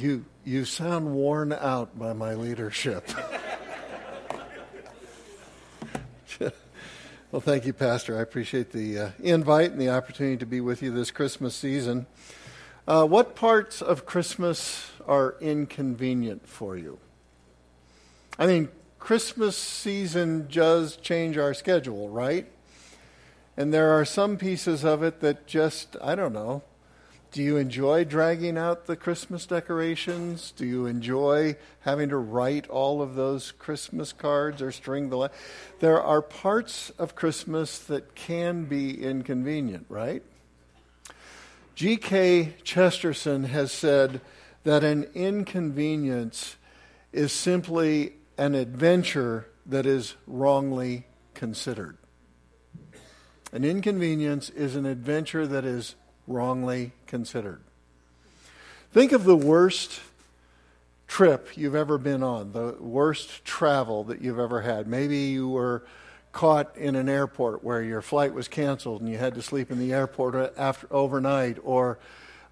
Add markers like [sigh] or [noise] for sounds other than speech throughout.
You, you sound worn out by my leadership. well, thank you, Pastor. I appreciate the uh, invite and the opportunity to be with you this Christmas season. Uh, what parts of Christmas are inconvenient for you? I mean, Christmas season does change our schedule, right? And there are some pieces of it that just, I don't know. Do you enjoy dragging out the Christmas decorations? Do you enjoy having to write all of those Christmas cards or string the. La- there are parts of Christmas that can be inconvenient, right? G.K. Chesterton has said that an inconvenience is simply an adventure that is wrongly considered. An inconvenience is an adventure that is wrongly considered. Think of the worst trip you've ever been on, the worst travel that you've ever had. Maybe you were caught in an airport where your flight was canceled and you had to sleep in the airport after overnight, or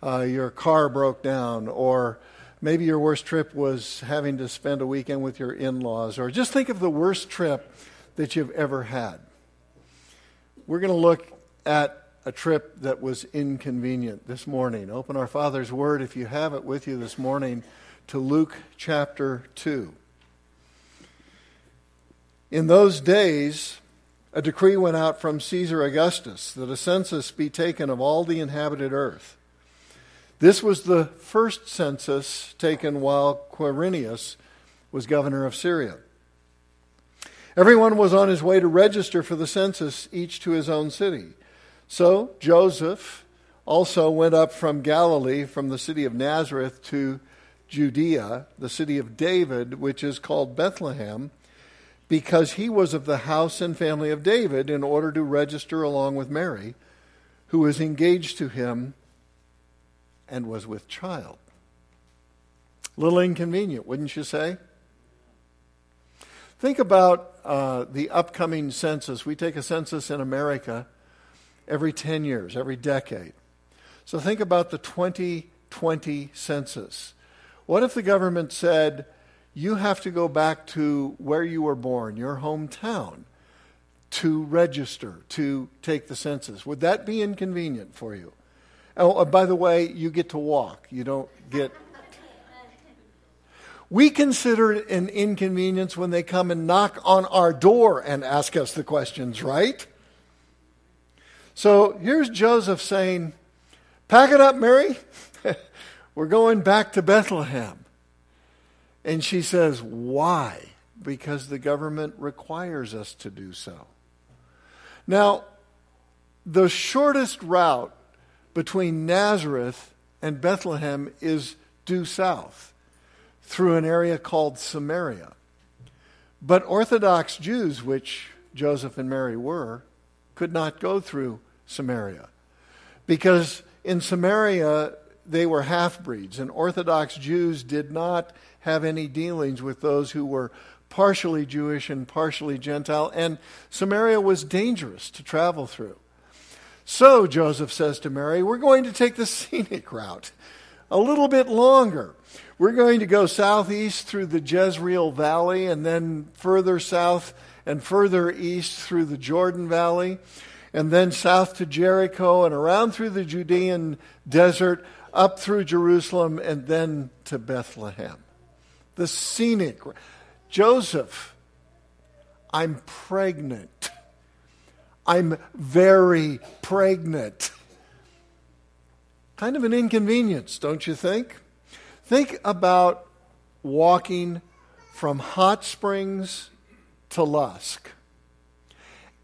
uh, your car broke down, or maybe your worst trip was having to spend a weekend with your in-laws, or just think of the worst trip that you've ever had. We're going to look at a trip that was inconvenient this morning. Open our Father's Word, if you have it with you this morning, to Luke chapter 2. In those days, a decree went out from Caesar Augustus that a census be taken of all the inhabited earth. This was the first census taken while Quirinius was governor of Syria. Everyone was on his way to register for the census, each to his own city. So Joseph also went up from Galilee, from the city of Nazareth to Judea, the city of David, which is called Bethlehem because he was of the house and family of David in order to register along with Mary, who was engaged to him and was with child. Little inconvenient, wouldn't you say? Think about uh, the upcoming census. We take a census in America every 10 years, every decade. So think about the 2020 census. What if the government said, you have to go back to where you were born, your hometown, to register, to take the census. Would that be inconvenient for you? Oh, by the way, you get to walk. You don't get. [laughs] We consider it an inconvenience when they come and knock on our door and ask us the questions, right? So here's Joseph saying, Pack it up, Mary. [laughs] We're going back to Bethlehem. And she says, Why? Because the government requires us to do so. Now, the shortest route between Nazareth and Bethlehem is due south through an area called Samaria. But Orthodox Jews, which Joseph and Mary were, could not go through Samaria because in Samaria they were half breeds, and Orthodox Jews did not have any dealings with those who were partially Jewish and partially Gentile, and Samaria was dangerous to travel through. So Joseph says to Mary, We're going to take the [laughs] scenic route a little bit longer. We're going to go southeast through the Jezreel Valley and then further south and further east through the Jordan Valley and then south to Jericho and around through the Judean desert up through Jerusalem and then to Bethlehem the scenic. Joseph, I'm pregnant. I'm very pregnant. Kind of an inconvenience, don't you think? Think about walking from Hot Springs to Lusk.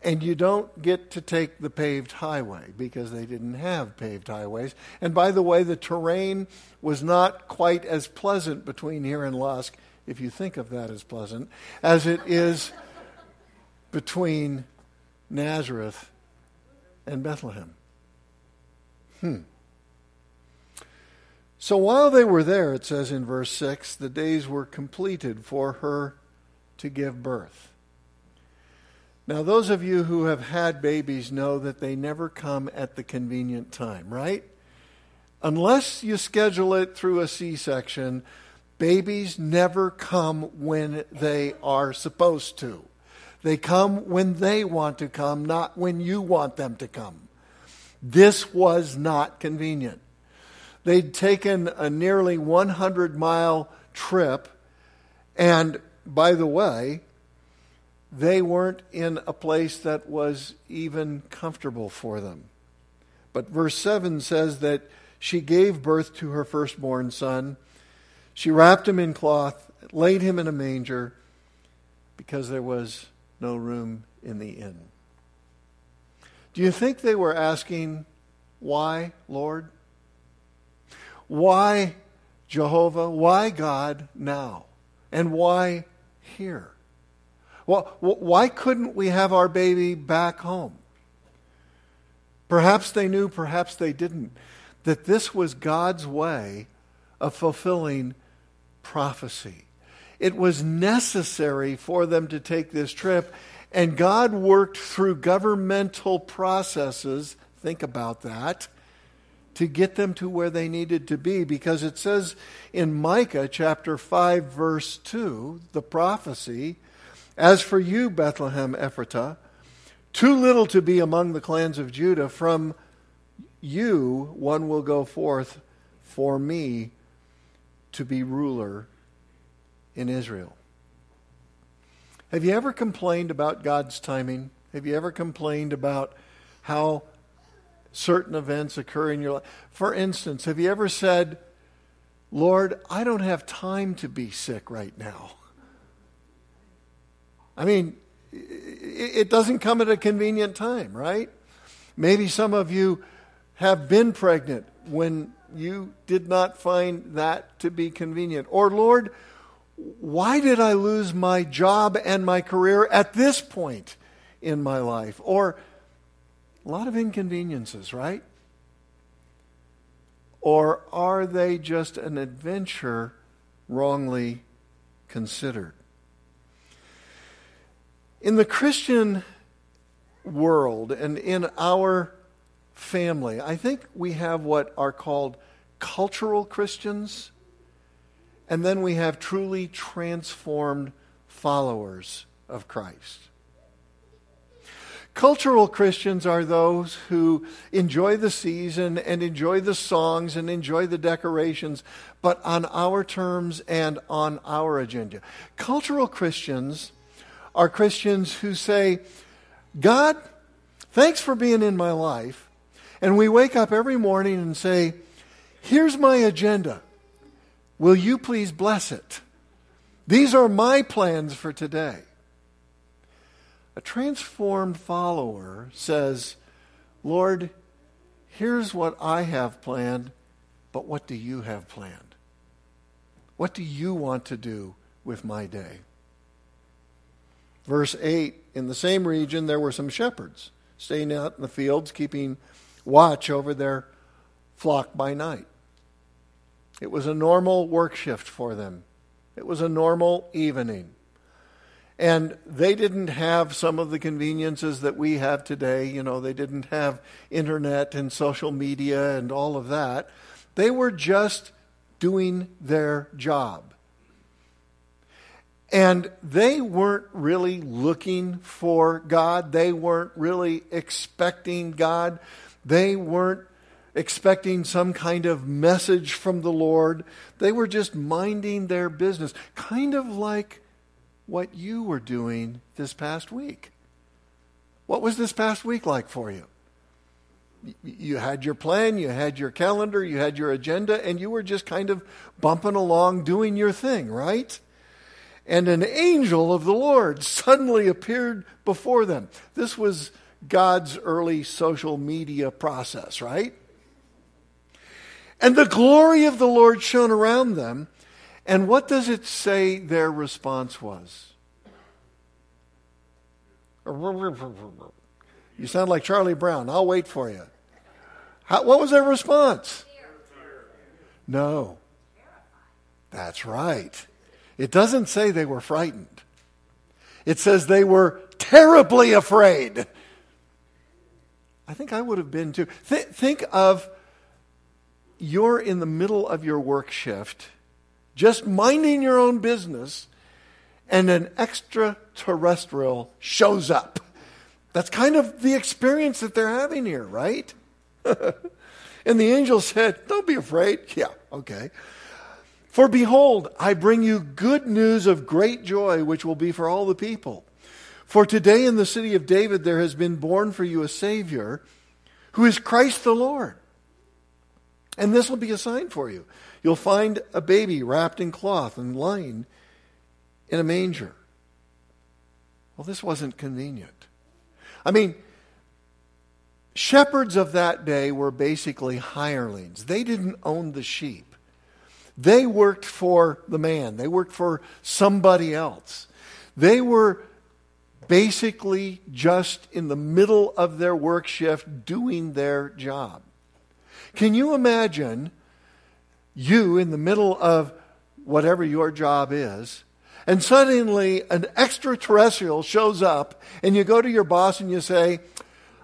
And you don't get to take the paved highway because they didn't have paved highways. And by the way, the terrain was not quite as pleasant between here and Lusk, if you think of that as pleasant, as it is between Nazareth and Bethlehem. Hmm. So while they were there, it says in verse 6, the days were completed for her to give birth. Now, those of you who have had babies know that they never come at the convenient time, right? unless you schedule it through a C section, babies never come when they are supposed to. They come when they want to come, not when you want them to come. This was not convenient. They'd taken a nearly 100 mile trip, and by the way, they weren't in a place that was even comfortable for them. But verse 7 says that she gave birth to her firstborn son. She wrapped him in cloth, laid him in a manger, because there was no room in the inn. Do you think they were asking, Why, Lord? Why, Jehovah? Why, God, now? And why here? Well, why couldn't we have our baby back home? Perhaps they knew, perhaps they didn't, that this was God's way of fulfilling prophecy. It was necessary for them to take this trip, and God worked through governmental processes. Think about that. To get them to where they needed to be, because it says in Micah chapter 5, verse 2, the prophecy, As for you, Bethlehem Ephratah, too little to be among the clans of Judah, from you one will go forth for me to be ruler in Israel. Have you ever complained about God's timing? Have you ever complained about how certain events occur in your life? For instance, have you ever said, Lord, I don't have time to be sick right now? I mean, it doesn't come at a convenient time, right? Maybe some of you have been pregnant when you did not find that to be convenient. Or, Lord, why did I lose my job and my career at this point in my life? Or a lot of inconveniences, right? Or are they just an adventure wrongly considered? In the Christian world and in our family, I think we have what are called cultural Christians and then we have truly transformed followers of Christ. Cultural Christians are those who enjoy the season and enjoy the songs and enjoy the decorations, but on our terms and on our agenda. Cultural Christians are Christians who say, God, thanks for being in my life. And we wake up every morning and say, Here's my agenda. Will you please bless it? These are my plans for today. A transformed follower says, Lord, here's what I have planned, but what do you have planned? What do you want to do with my day? Verse 8 In the same region, there were some shepherds staying out in the fields, keeping watch over their flock by night. It was a normal work shift for them, it was a normal evening. And they didn't have some of the conveniences that we have today. You know, they didn't have internet and social media and all of that. They were just doing their job. And they weren't really looking for God. They weren't really expecting God. They weren't expecting some kind of message from the Lord. They were just minding their business, kind of like what you were doing this past week. What was this past week like for you? You had your plan, you had your calendar, you had your agenda, and you were just kind of bumping along doing your thing, right? And an angel of the Lord suddenly appeared before them. This was God's early social media process, right? And the glory of the Lord shone around them. And what does it say their response was? You sound like Charlie Brown. I'll wait for you. How, what was their response? No. That's right. It doesn't say they were frightened. It says they were terribly afraid. I think I would have been too. Th- think of you're in the middle of your work shift, just minding your own business, and an extraterrestrial shows up. That's kind of the experience that they're having here, right? [laughs] and the angel said, Don't be afraid. Yeah, okay. For behold, I bring you good news of great joy, which will be for all the people. For today in the city of David there has been born for you a Savior, who is Christ the Lord. And this will be a sign for you. You'll find a baby wrapped in cloth and lying in a manger. Well, this wasn't convenient. I mean, shepherds of that day were basically hirelings, they didn't own the sheep. They worked for the man, they worked for somebody else. They were basically just in the middle of their work shift doing their job. Can you imagine you in the middle of whatever your job is, and suddenly an extraterrestrial shows up, and you go to your boss and you say,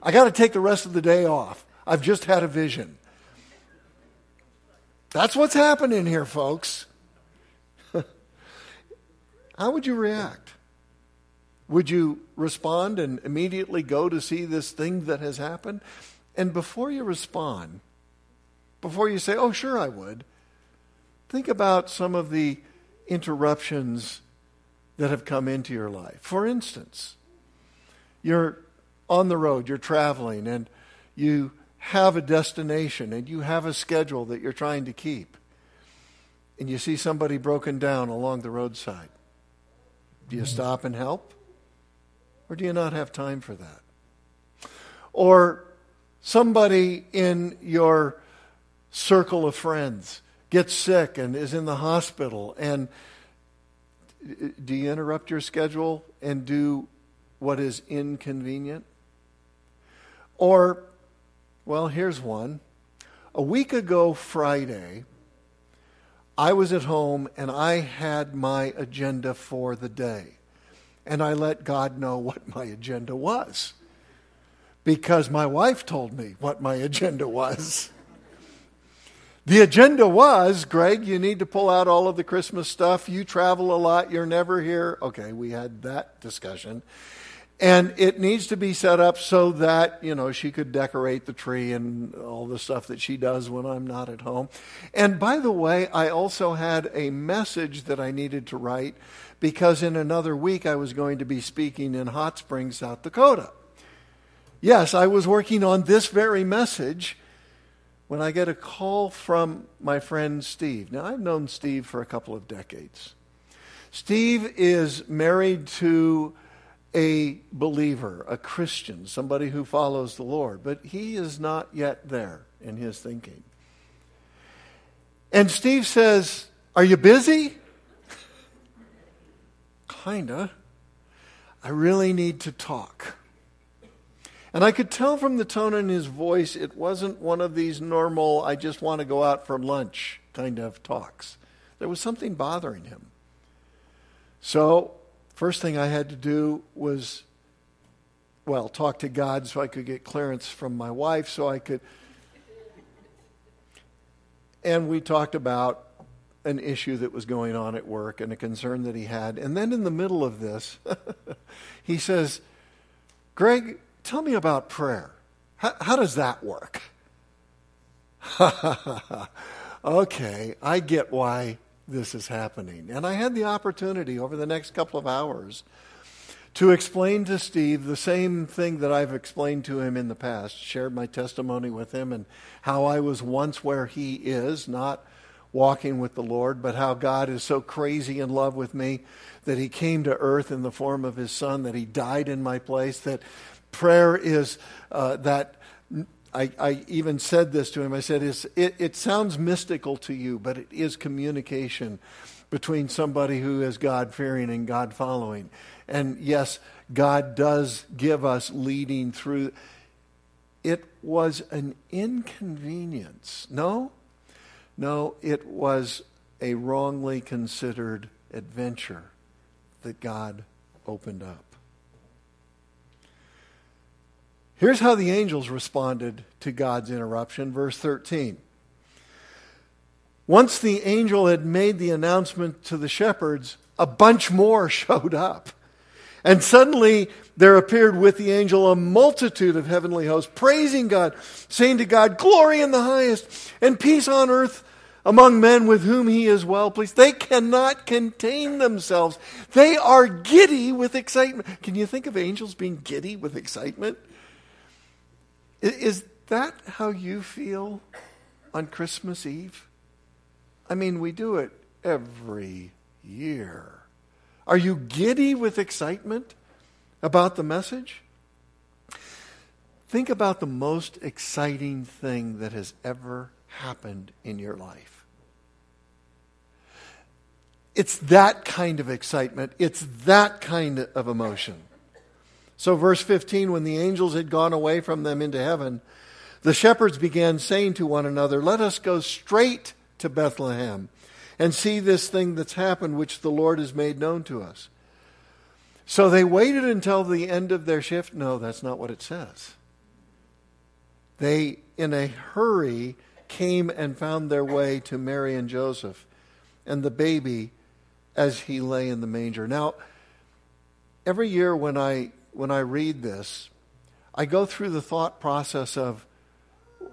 I got to take the rest of the day off. I've just had a vision. That's what's happening here, folks. [laughs] How would you react? Would you respond and immediately go to see this thing that has happened? And before you respond, before you say, oh, sure, I would, think about some of the interruptions that have come into your life. For instance, you're on the road, you're traveling, and you have a destination and you have a schedule that you're trying to keep, and you see somebody broken down along the roadside, do you mm-hmm. stop and help? Or do you not have time for that? Or somebody in your circle of friends gets sick and is in the hospital, and do you interrupt your schedule and do what is inconvenient? Or well, here's one. A week ago, Friday, I was at home and I had my agenda for the day. And I let God know what my agenda was. Because my wife told me what my agenda was. The agenda was, Greg, you need to pull out all of the Christmas stuff. You travel a lot. You're never here. Okay, we had that discussion. And it needs to be set up so that, you know, she could decorate the tree and all the stuff that she does when I'm not at home. And by the way, I also had a message that I needed to write because in another week I was going to be speaking in Hot Springs, South Dakota. Yes, I was working on this very message when I get a call from my friend Steve. Now, I've known Steve for a couple of decades. Steve is married to a believer, a Christian, somebody who follows the Lord, but he is not yet there in his thinking. And Steve says, Are you busy? Kinda. I really need to talk. And I could tell from the tone in his voice, it wasn't one of these normal, I just want to go out for lunch kind of talks. There was something bothering him. So First thing I had to do was, well, talk to God so I could get clearance from my wife so I could. And we talked about an issue that was going on at work and a concern that he had. And then in the middle of this, [laughs] he says, Greg, tell me about prayer. How, how does that work? [laughs] okay, I get why this is happening. And I had the opportunity over the next couple of hours to explain to Steve the same thing that I've explained to him in the past, shared my testimony with him and how I was once where he is, not walking with the Lord, but how God is so crazy in love with me that he came to earth in the form of his son, that he died in my place, that prayer is uh, that I, I, even said this to him. I said, it, it sounds mystical to you, but it is communication between somebody who is God fearing and God following. And yes, God does give us leading through. It was an inconvenience. No, no, it was a wrongly considered adventure that God opened up. Here's how the angels responded to God's interruption. Verse 13. Once the angel had made the announcement to the shepherds, a bunch more [laughs] showed up. And suddenly there appeared with the angel a multitude of heavenly hosts, praising God, saying to God, Glory in the highest, and peace on earth among men with whom he is well pleased. They cannot contain themselves. They are giddy with excitement. Can you think of angels being giddy with excitement? Is that how you feel on Christmas Eve? I mean, we do it every year. Are you giddy with excitement about the message? Think about the most exciting thing that has ever happened in your life. It's that kind of excitement. It's that kind of emotion. So, verse 15 when the angels had gone away from them into heaven, the shepherds began saying to one another, Let us go straight to Bethlehem and see this thing that's happened, which the Lord has made known to us. So they waited until the end of their shift. No, that's not what it says. They, in a hurry, came and found their way to Mary and Joseph and the baby as he lay in the manger. Now, every year when I when I read this, I go through the thought process of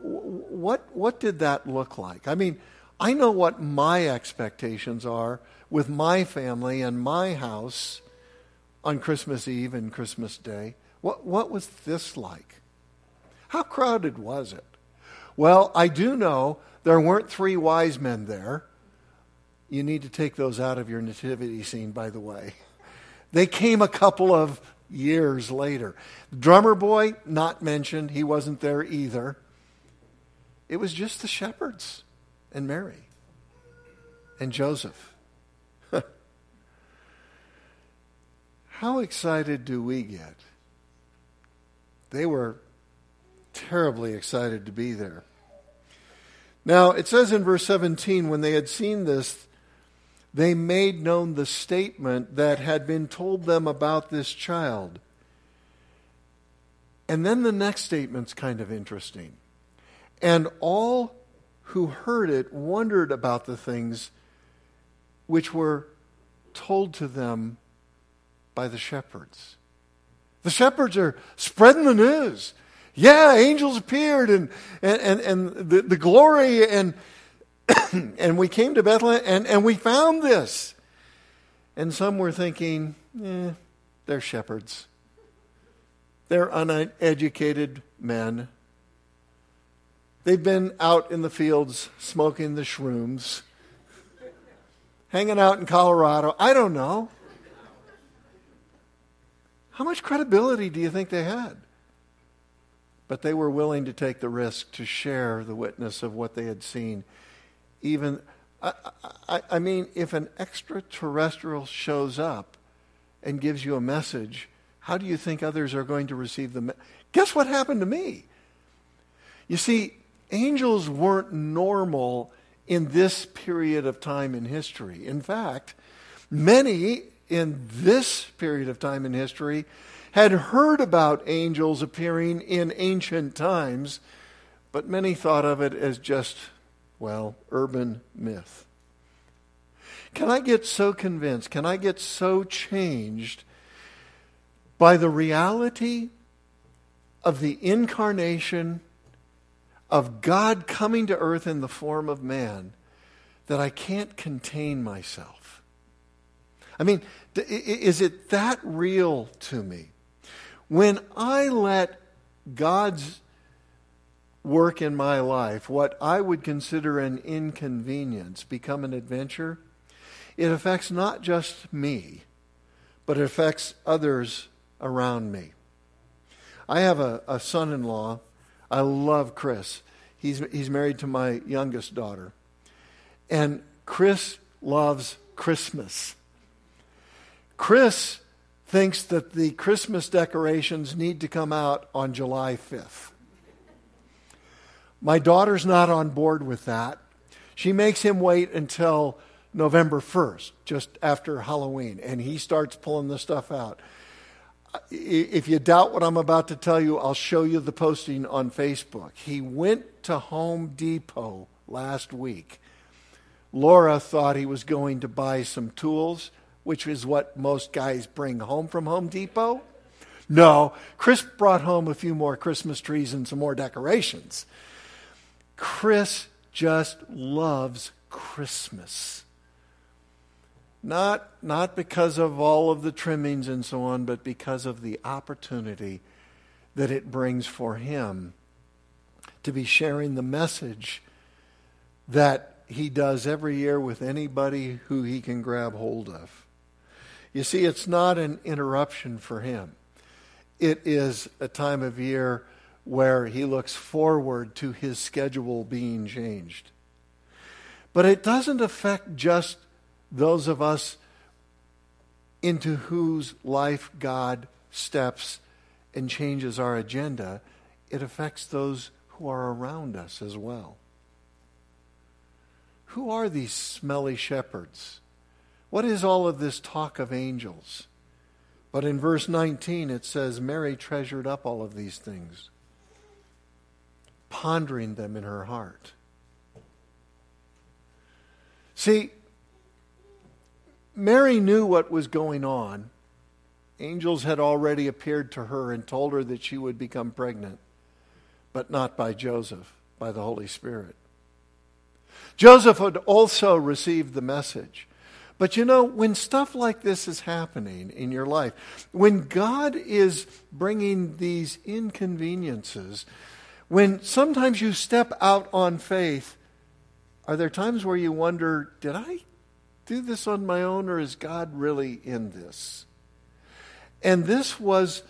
what what did that look like? I mean, I know what my expectations are with my family and my house on Christmas Eve and Christmas Day. What what was this like? How crowded was it? Well, I do know there weren't three wise men there. You need to take those out of your nativity scene, by the way. They came a couple of years later. drummer boy, not mentioned. He wasn't there either. It was just the shepherds and Mary and Joseph. [laughs] How excited do we get? They were terribly excited to be there. Now, it says in verse 17, when they had seen this, they made known the statement that had been told them about this child. And then the next statement's kind of interesting. And all who heard it wondered about the things which were told to them by the shepherds. The shepherds are spreading the news yeah, angels appeared and, and, and, and the, the glory and, [coughs] and we came to Bethlehem and, and we found this. And some were thinking, eh, they're shepherds. They're uneducated men. They've been out in the fields smoking the shrooms, hanging out in Colorado. I don't know. How much credibility do you think they had? but they were willing to take the risk to share the witness of what they had seen. Even, I, I, I, mean, if an extraterrestrial shows up and gives you a message, how do you think others are going to receive the message? Guess what happened to me? You see, angels weren't normal in this period of time in history. In fact, many in this period of time in history had heard about angels appearing in ancient times, but many thought of it as just, well, urban myth. Can I get so convinced? Can I get so changed by the reality of the incarnation of God coming to earth in the form of man that I can't contain myself? I mean, is it that real to me? When I let God's work in my life, what I would consider an inconvenience, become an adventure, it affects not just me, but it affects others around me. I have a, a son in law. I love Chris. He's, he's married to my youngest daughter. And Chris loves Christmas. Chris thinks that the Christmas decorations need to come out on July 5th. My daughter's not on board with that. She makes him wait until November 1st, just after Halloween, and he starts pulling the stuff out. If you doubt what I'm about to tell you, I'll show you the posting on Facebook. He went to Home Depot last week Laura thought he was going to buy some tools, which is what most guys bring home from Home Depot. No, Chris brought home a few more Christmas trees and some more decorations. Chris just loves Christmas. Not, not because of all of the trimmings and so on, but because of the opportunity that it brings for him to be sharing the message that he does every year with anybody who he can grab hold of. You see, it's not an interruption for him. It is a time of year where he looks forward to his schedule being changed. But it doesn't affect just those of us into whose life God steps and changes our agenda. It affects those who are around us as well. Who are these smelly shepherds? What is all of this talk of angels? But in verse 19 it says, Mary treasured up all of these things, pondering them in her heart. See, Mary knew what was going on. Angels had already appeared to her and told her that she would become pregnant, but not by Joseph, by the Holy Spirit. Joseph had also received the message. But you know, when stuff like this is happening in your life, when God is bringing these inconveniences, when sometimes you step out on faith, are there times where you wonder, did I do this on my own or is God really in this? And this was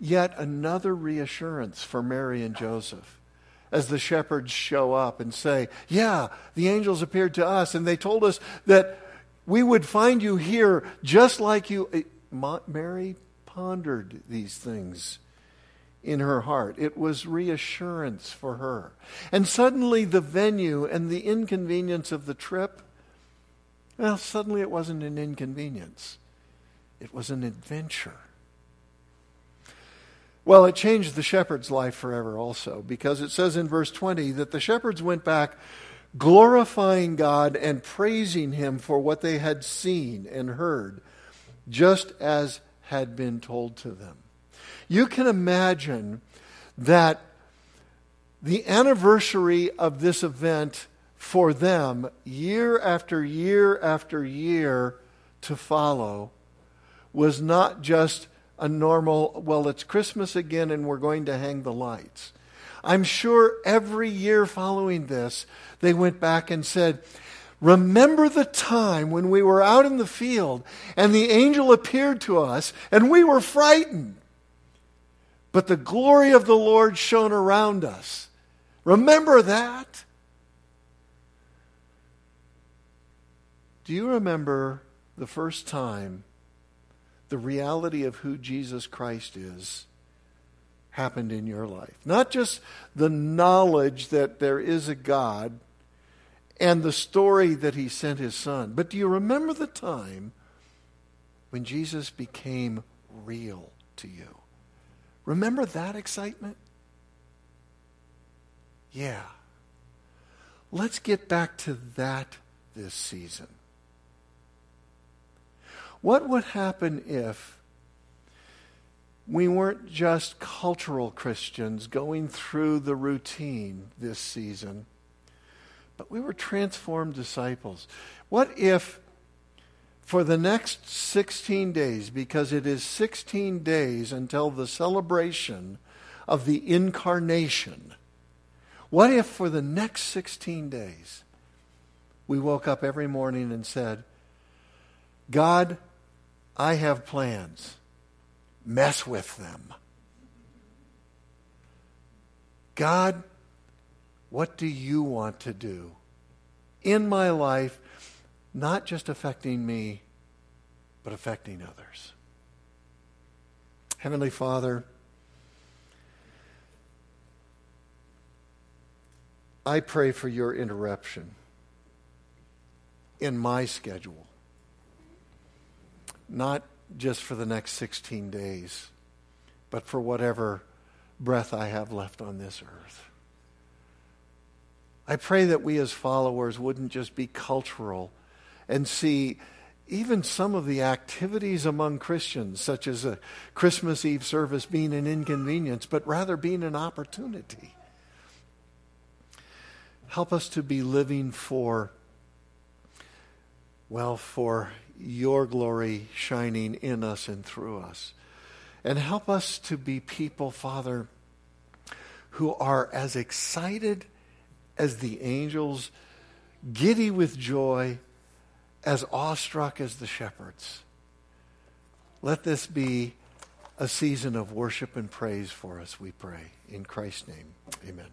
yet another reassurance for Mary and Joseph as the shepherds show up and say, Yeah, the angels appeared to us and they told us that we would find you here just like you. Mary pondered these things in her heart. It was reassurance for her. And suddenly, the venue and the inconvenience of the trip well, suddenly it wasn't an inconvenience, it was an adventure. Well, it changed the shepherd's life forever also, because it says in verse 20 that the shepherds went back glorifying God and praising Him for what they had seen and heard, just as had been told to them. You can imagine that the anniversary of this event for them, year after year after year to follow, was not just a normal, well, it's Christmas again and we're going to hang the lights. I'm sure every year following this, they went back and said, Remember the time when we were out in the field and the angel appeared to us and we were frightened. But the glory of the Lord shone around us. Remember that? Do you remember the first time the reality of who Jesus Christ is happened in your life. Not just the knowledge that there is a God and the story that he sent his son, but do you remember the time when Jesus became real to you? Remember that excitement? Yeah. Let's get back to that this season. What would happen if we weren't just cultural Christians going through the routine this season, but we were transformed disciples? What if for the next 16 days, because it is 16 days until the celebration of the incarnation, what if for the next 16 days we woke up every morning and said, God, I have plans. Mess with them. God, what do you want to do in my life, not just affecting me, but affecting others? Heavenly Father, I pray for your interruption in my schedule not just for the next 16 days, but for whatever breath I have left on this earth. I pray that we as followers wouldn't just be cultural and see even some of the activities among Christians, such as a Christmas Eve service, being an inconvenience, but rather being an opportunity. Help us to be living for, well, for your glory shining in us and through us. And help us to be people, Father, who are as excited as the angels, giddy with joy, as awestruck as the shepherds. Let this be a season of worship and praise for us, we pray. In Christ's name, amen.